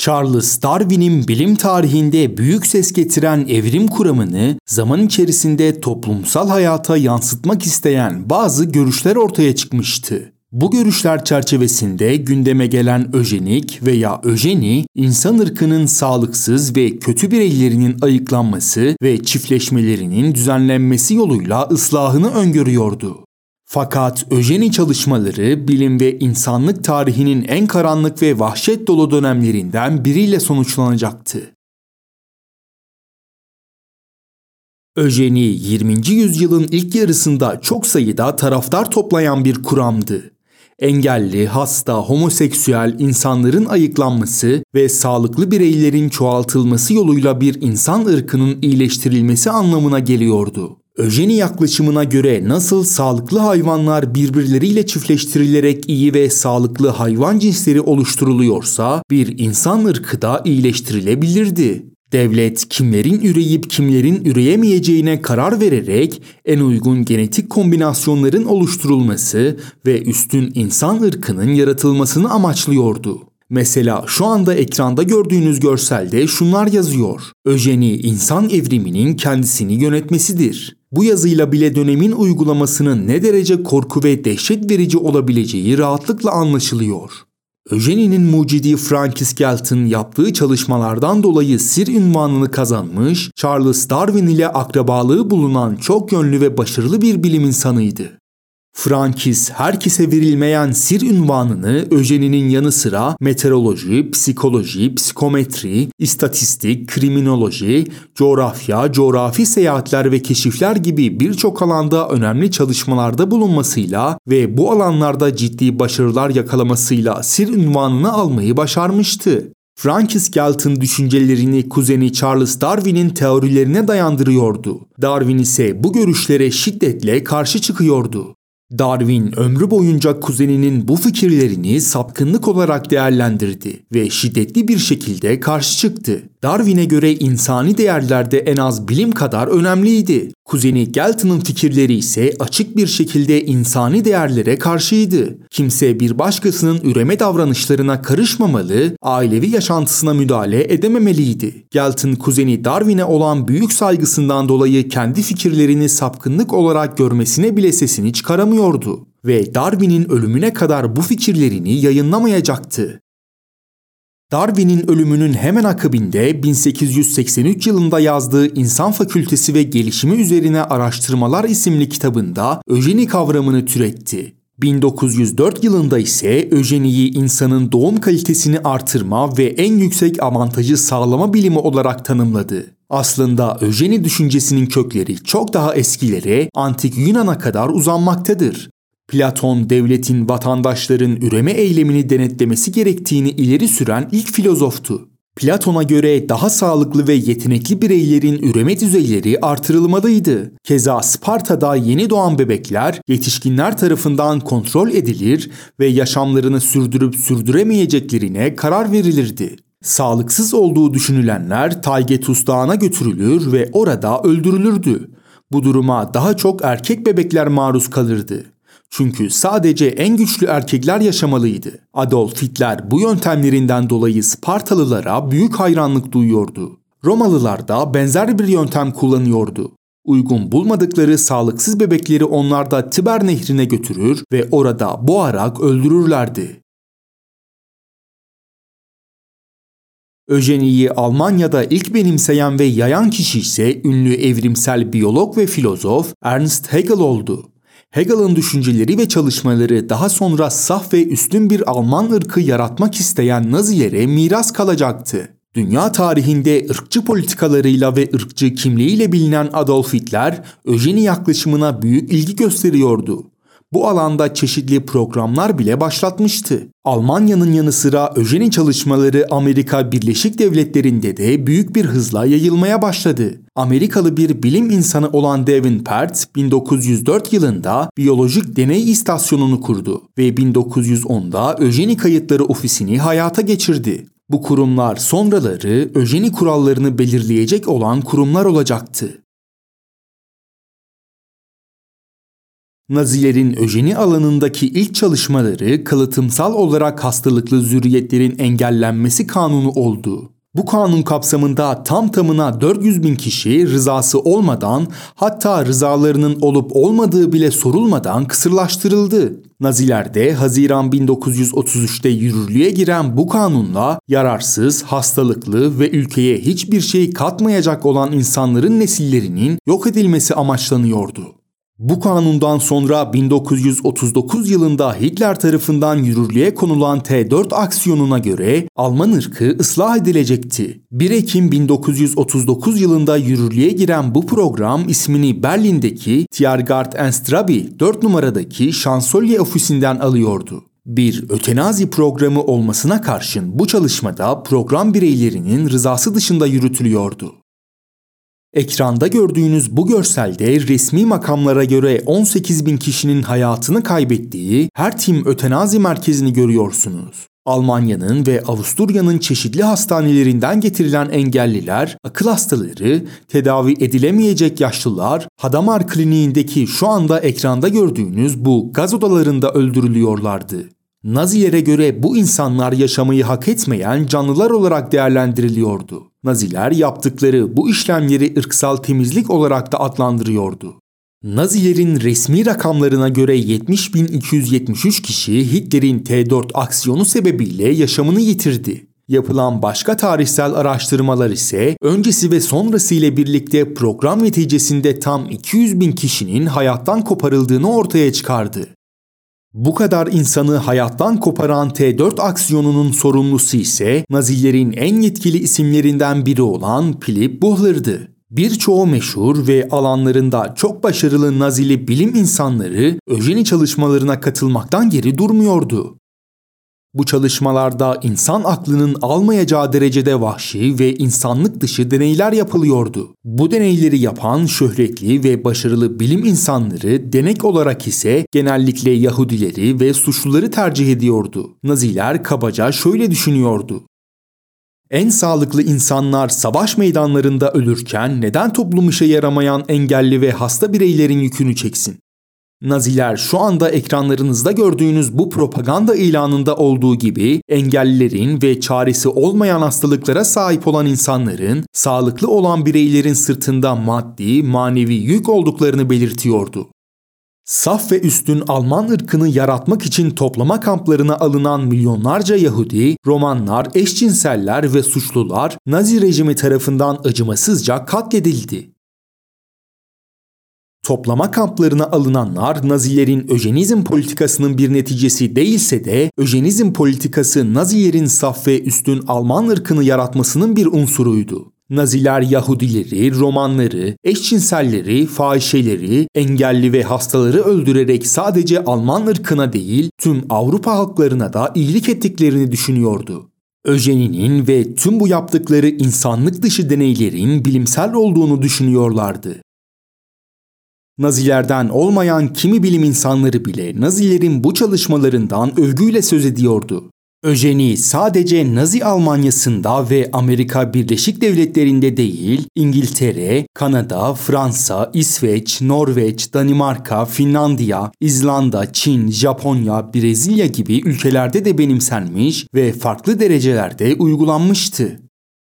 Charles Darwin'in bilim tarihinde büyük ses getiren evrim kuramını zaman içerisinde toplumsal hayata yansıtmak isteyen bazı görüşler ortaya çıkmıştı. Bu görüşler çerçevesinde gündeme gelen öjenik veya öjeni, insan ırkının sağlıksız ve kötü bireylerinin ayıklanması ve çiftleşmelerinin düzenlenmesi yoluyla ıslahını öngörüyordu. Fakat öjeni çalışmaları bilim ve insanlık tarihinin en karanlık ve vahşet dolu dönemlerinden biriyle sonuçlanacaktı. Öjeni 20. yüzyılın ilk yarısında çok sayıda taraftar toplayan bir kuramdı. Engelli, hasta, homoseksüel insanların ayıklanması ve sağlıklı bireylerin çoğaltılması yoluyla bir insan ırkının iyileştirilmesi anlamına geliyordu. Öjeni yaklaşımına göre nasıl sağlıklı hayvanlar birbirleriyle çiftleştirilerek iyi ve sağlıklı hayvan cinsleri oluşturuluyorsa bir insan ırkı da iyileştirilebilirdi. Devlet kimlerin üreyip kimlerin üreyemeyeceğine karar vererek en uygun genetik kombinasyonların oluşturulması ve üstün insan ırkının yaratılmasını amaçlıyordu. Mesela şu anda ekranda gördüğünüz görselde şunlar yazıyor. Öjeni insan evriminin kendisini yönetmesidir. Bu yazıyla bile dönemin uygulamasının ne derece korku ve dehşet verici olabileceği rahatlıkla anlaşılıyor. Öjeni'nin mucidi Francis Galton yaptığı çalışmalardan dolayı Sir ünvanını kazanmış, Charles Darwin ile akrabalığı bulunan çok yönlü ve başarılı bir bilim insanıydı. Frankis herkese verilmeyen sir ünvanını Öjeni'nin yanı sıra meteoroloji, psikoloji, psikometri, istatistik, kriminoloji, coğrafya, coğrafi seyahatler ve keşifler gibi birçok alanda önemli çalışmalarda bulunmasıyla ve bu alanlarda ciddi başarılar yakalamasıyla sir ünvanını almayı başarmıştı. Francis Galton düşüncelerini kuzeni Charles Darwin'in teorilerine dayandırıyordu. Darwin ise bu görüşlere şiddetle karşı çıkıyordu. Darwin ömrü boyunca kuzeninin bu fikirlerini sapkınlık olarak değerlendirdi ve şiddetli bir şekilde karşı çıktı. Darwin'e göre insani değerler de en az bilim kadar önemliydi. Kuzeni Galton'ın fikirleri ise açık bir şekilde insani değerlere karşıydı. Kimse bir başkasının üreme davranışlarına karışmamalı, ailevi yaşantısına müdahale edememeliydi. Galton kuzeni Darwin'e olan büyük saygısından dolayı kendi fikirlerini sapkınlık olarak görmesine bile sesini çıkaramıyordu ve Darwin'in ölümüne kadar bu fikirlerini yayınlamayacaktı. Darwin'in ölümünün hemen akabinde 1883 yılında yazdığı İnsan Fakültesi ve Gelişimi Üzerine Araştırmalar isimli kitabında öjeni kavramını türetti. 1904 yılında ise öjeniyi insanın doğum kalitesini artırma ve en yüksek avantajı sağlama bilimi olarak tanımladı. Aslında öjeni düşüncesinin kökleri çok daha eskilere, antik Yunan'a kadar uzanmaktadır. Platon devletin vatandaşların üreme eylemini denetlemesi gerektiğini ileri süren ilk filozoftu. Platon'a göre daha sağlıklı ve yetenekli bireylerin üreme düzeyleri artırılmalıydı. Keza Sparta'da yeni doğan bebekler yetişkinler tarafından kontrol edilir ve yaşamlarını sürdürüp sürdüremeyeceklerine karar verilirdi. Sağlıksız olduğu düşünülenler Taygetus Dağı'na götürülür ve orada öldürülürdü. Bu duruma daha çok erkek bebekler maruz kalırdı. Çünkü sadece en güçlü erkekler yaşamalıydı. Adolf Hitler bu yöntemlerinden dolayı Spartalılara büyük hayranlık duyuyordu. Romalılar da benzer bir yöntem kullanıyordu. Uygun bulmadıkları sağlıksız bebekleri onlar da Tiber nehrine götürür ve orada boğarak öldürürlerdi. Öjeni'yi Almanya'da ilk benimseyen ve yayan kişi ise ünlü evrimsel biyolog ve filozof Ernst Haeckel oldu. Hegel'ın düşünceleri ve çalışmaları daha sonra saf ve üstün bir Alman ırkı yaratmak isteyen Nazilere miras kalacaktı. Dünya tarihinde ırkçı politikalarıyla ve ırkçı kimliğiyle bilinen Adolf Hitler, öjeni yaklaşımına büyük ilgi gösteriyordu bu alanda çeşitli programlar bile başlatmıştı. Almanya'nın yanı sıra öjeni çalışmaları Amerika Birleşik Devletleri'nde de büyük bir hızla yayılmaya başladı. Amerikalı bir bilim insanı olan Devin Pert 1904 yılında biyolojik deney istasyonunu kurdu ve 1910'da öjeni kayıtları ofisini hayata geçirdi. Bu kurumlar sonraları öjeni kurallarını belirleyecek olan kurumlar olacaktı. Nazilerin öjeni alanındaki ilk çalışmaları kalıtımsal olarak hastalıklı zürriyetlerin engellenmesi kanunu oldu. Bu kanun kapsamında tam tamına 400 bin kişi rızası olmadan hatta rızalarının olup olmadığı bile sorulmadan kısırlaştırıldı. Nazilerde Haziran 1933'te yürürlüğe giren bu kanunla yararsız, hastalıklı ve ülkeye hiçbir şey katmayacak olan insanların nesillerinin yok edilmesi amaçlanıyordu. Bu kanundan sonra 1939 yılında Hitler tarafından yürürlüğe konulan T4 aksiyonuna göre Alman ırkı ıslah edilecekti. 1 Ekim 1939 yılında yürürlüğe giren bu program ismini Berlin'deki Tiergartenstrabi 4 numaradaki şansölye ofisinden alıyordu. Bir ötenazi programı olmasına karşın bu çalışmada program bireylerinin rızası dışında yürütülüyordu. Ekranda gördüğünüz bu görselde resmi makamlara göre 18 bin kişinin hayatını kaybettiği Hertim Ötenazi Merkezi'ni görüyorsunuz. Almanya'nın ve Avusturya'nın çeşitli hastanelerinden getirilen engelliler, akıl hastaları, tedavi edilemeyecek yaşlılar, Hadamar Kliniğindeki şu anda ekranda gördüğünüz bu gaz odalarında öldürülüyorlardı. Nazilere göre bu insanlar yaşamayı hak etmeyen canlılar olarak değerlendiriliyordu. Naziler yaptıkları bu işlemleri ırksal temizlik olarak da adlandırıyordu. Nazilerin resmi rakamlarına göre 70.273 kişi Hitler'in T4 aksiyonu sebebiyle yaşamını yitirdi. Yapılan başka tarihsel araştırmalar ise öncesi ve sonrası ile birlikte program neticesinde tam 200 bin kişinin hayattan koparıldığını ortaya çıkardı. Bu kadar insanı hayattan koparan T4 aksiyonunun sorumlusu ise Nazilerin en yetkili isimlerinden biri olan Philip Buhler'dı. Birçoğu meşhur ve alanlarında çok başarılı Nazili bilim insanları öjeni çalışmalarına katılmaktan geri durmuyordu. Bu çalışmalarda insan aklının almayacağı derecede vahşi ve insanlık dışı deneyler yapılıyordu. Bu deneyleri yapan şöhretli ve başarılı bilim insanları denek olarak ise genellikle Yahudileri ve suçluları tercih ediyordu. Naziler kabaca şöyle düşünüyordu. En sağlıklı insanlar savaş meydanlarında ölürken neden toplum işe yaramayan engelli ve hasta bireylerin yükünü çeksin? Naziler şu anda ekranlarınızda gördüğünüz bu propaganda ilanında olduğu gibi engellilerin ve çaresi olmayan hastalıklara sahip olan insanların sağlıklı olan bireylerin sırtında maddi, manevi yük olduklarını belirtiyordu. Saf ve üstün Alman ırkını yaratmak için toplama kamplarına alınan milyonlarca Yahudi, Romanlar, eşcinseller ve suçlular Nazi rejimi tarafından acımasızca katledildi. Toplama kamplarına alınanlar Nazilerin öjenizm politikasının bir neticesi değilse de öjenizm politikası Nazilerin saf ve üstün Alman ırkını yaratmasının bir unsuruydu. Naziler Yahudileri, Romanları, eşcinselleri, fahişeleri, engelli ve hastaları öldürerek sadece Alman ırkına değil tüm Avrupa halklarına da iyilik ettiklerini düşünüyordu. Öjeninin ve tüm bu yaptıkları insanlık dışı deneylerin bilimsel olduğunu düşünüyorlardı. Nazilerden olmayan kimi bilim insanları bile Nazilerin bu çalışmalarından övgüyle söz ediyordu. Öjeni sadece Nazi Almanyası'nda ve Amerika Birleşik Devletleri'nde değil, İngiltere, Kanada, Fransa, İsveç, Norveç, Danimarka, Finlandiya, İzlanda, Çin, Japonya, Brezilya gibi ülkelerde de benimsenmiş ve farklı derecelerde uygulanmıştı.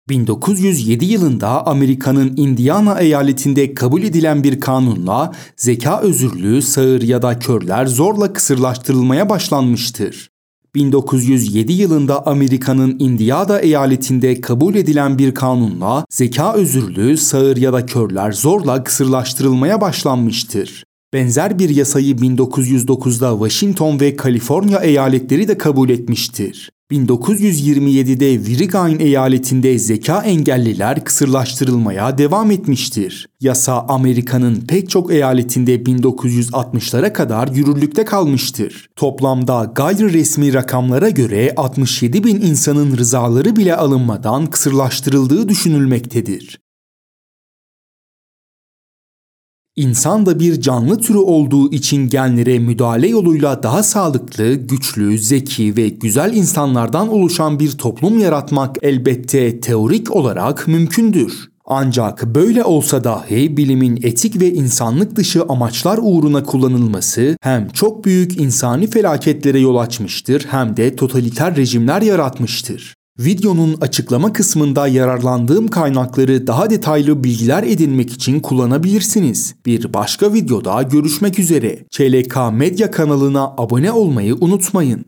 1907 yılında Amerika'nın Indiana eyaletinde kabul edilen bir kanunla zeka özürlü, sağır ya da körler zorla kısırlaştırılmaya başlanmıştır. 1907 yılında Amerika'nın Indiana eyaletinde kabul edilen bir kanunla zeka özürlü, sağır ya da körler zorla kısırlaştırılmaya başlanmıştır. Benzer bir yasayı 1909'da Washington ve Kaliforniya eyaletleri de kabul etmiştir. 1927'de Virginia eyaletinde zeka engelliler kısırlaştırılmaya devam etmiştir. Yasa Amerika'nın pek çok eyaletinde 1960'lara kadar yürürlükte kalmıştır. Toplamda gayri resmi rakamlara göre 67 bin insanın rızaları bile alınmadan kısırlaştırıldığı düşünülmektedir. İnsan da bir canlı türü olduğu için genlere müdahale yoluyla daha sağlıklı, güçlü, zeki ve güzel insanlardan oluşan bir toplum yaratmak elbette teorik olarak mümkündür. Ancak böyle olsa dahi bilimin etik ve insanlık dışı amaçlar uğruna kullanılması hem çok büyük insani felaketlere yol açmıştır hem de totaliter rejimler yaratmıştır. Videonun açıklama kısmında yararlandığım kaynakları daha detaylı bilgiler edinmek için kullanabilirsiniz. Bir başka videoda görüşmek üzere. CLK Medya kanalına abone olmayı unutmayın.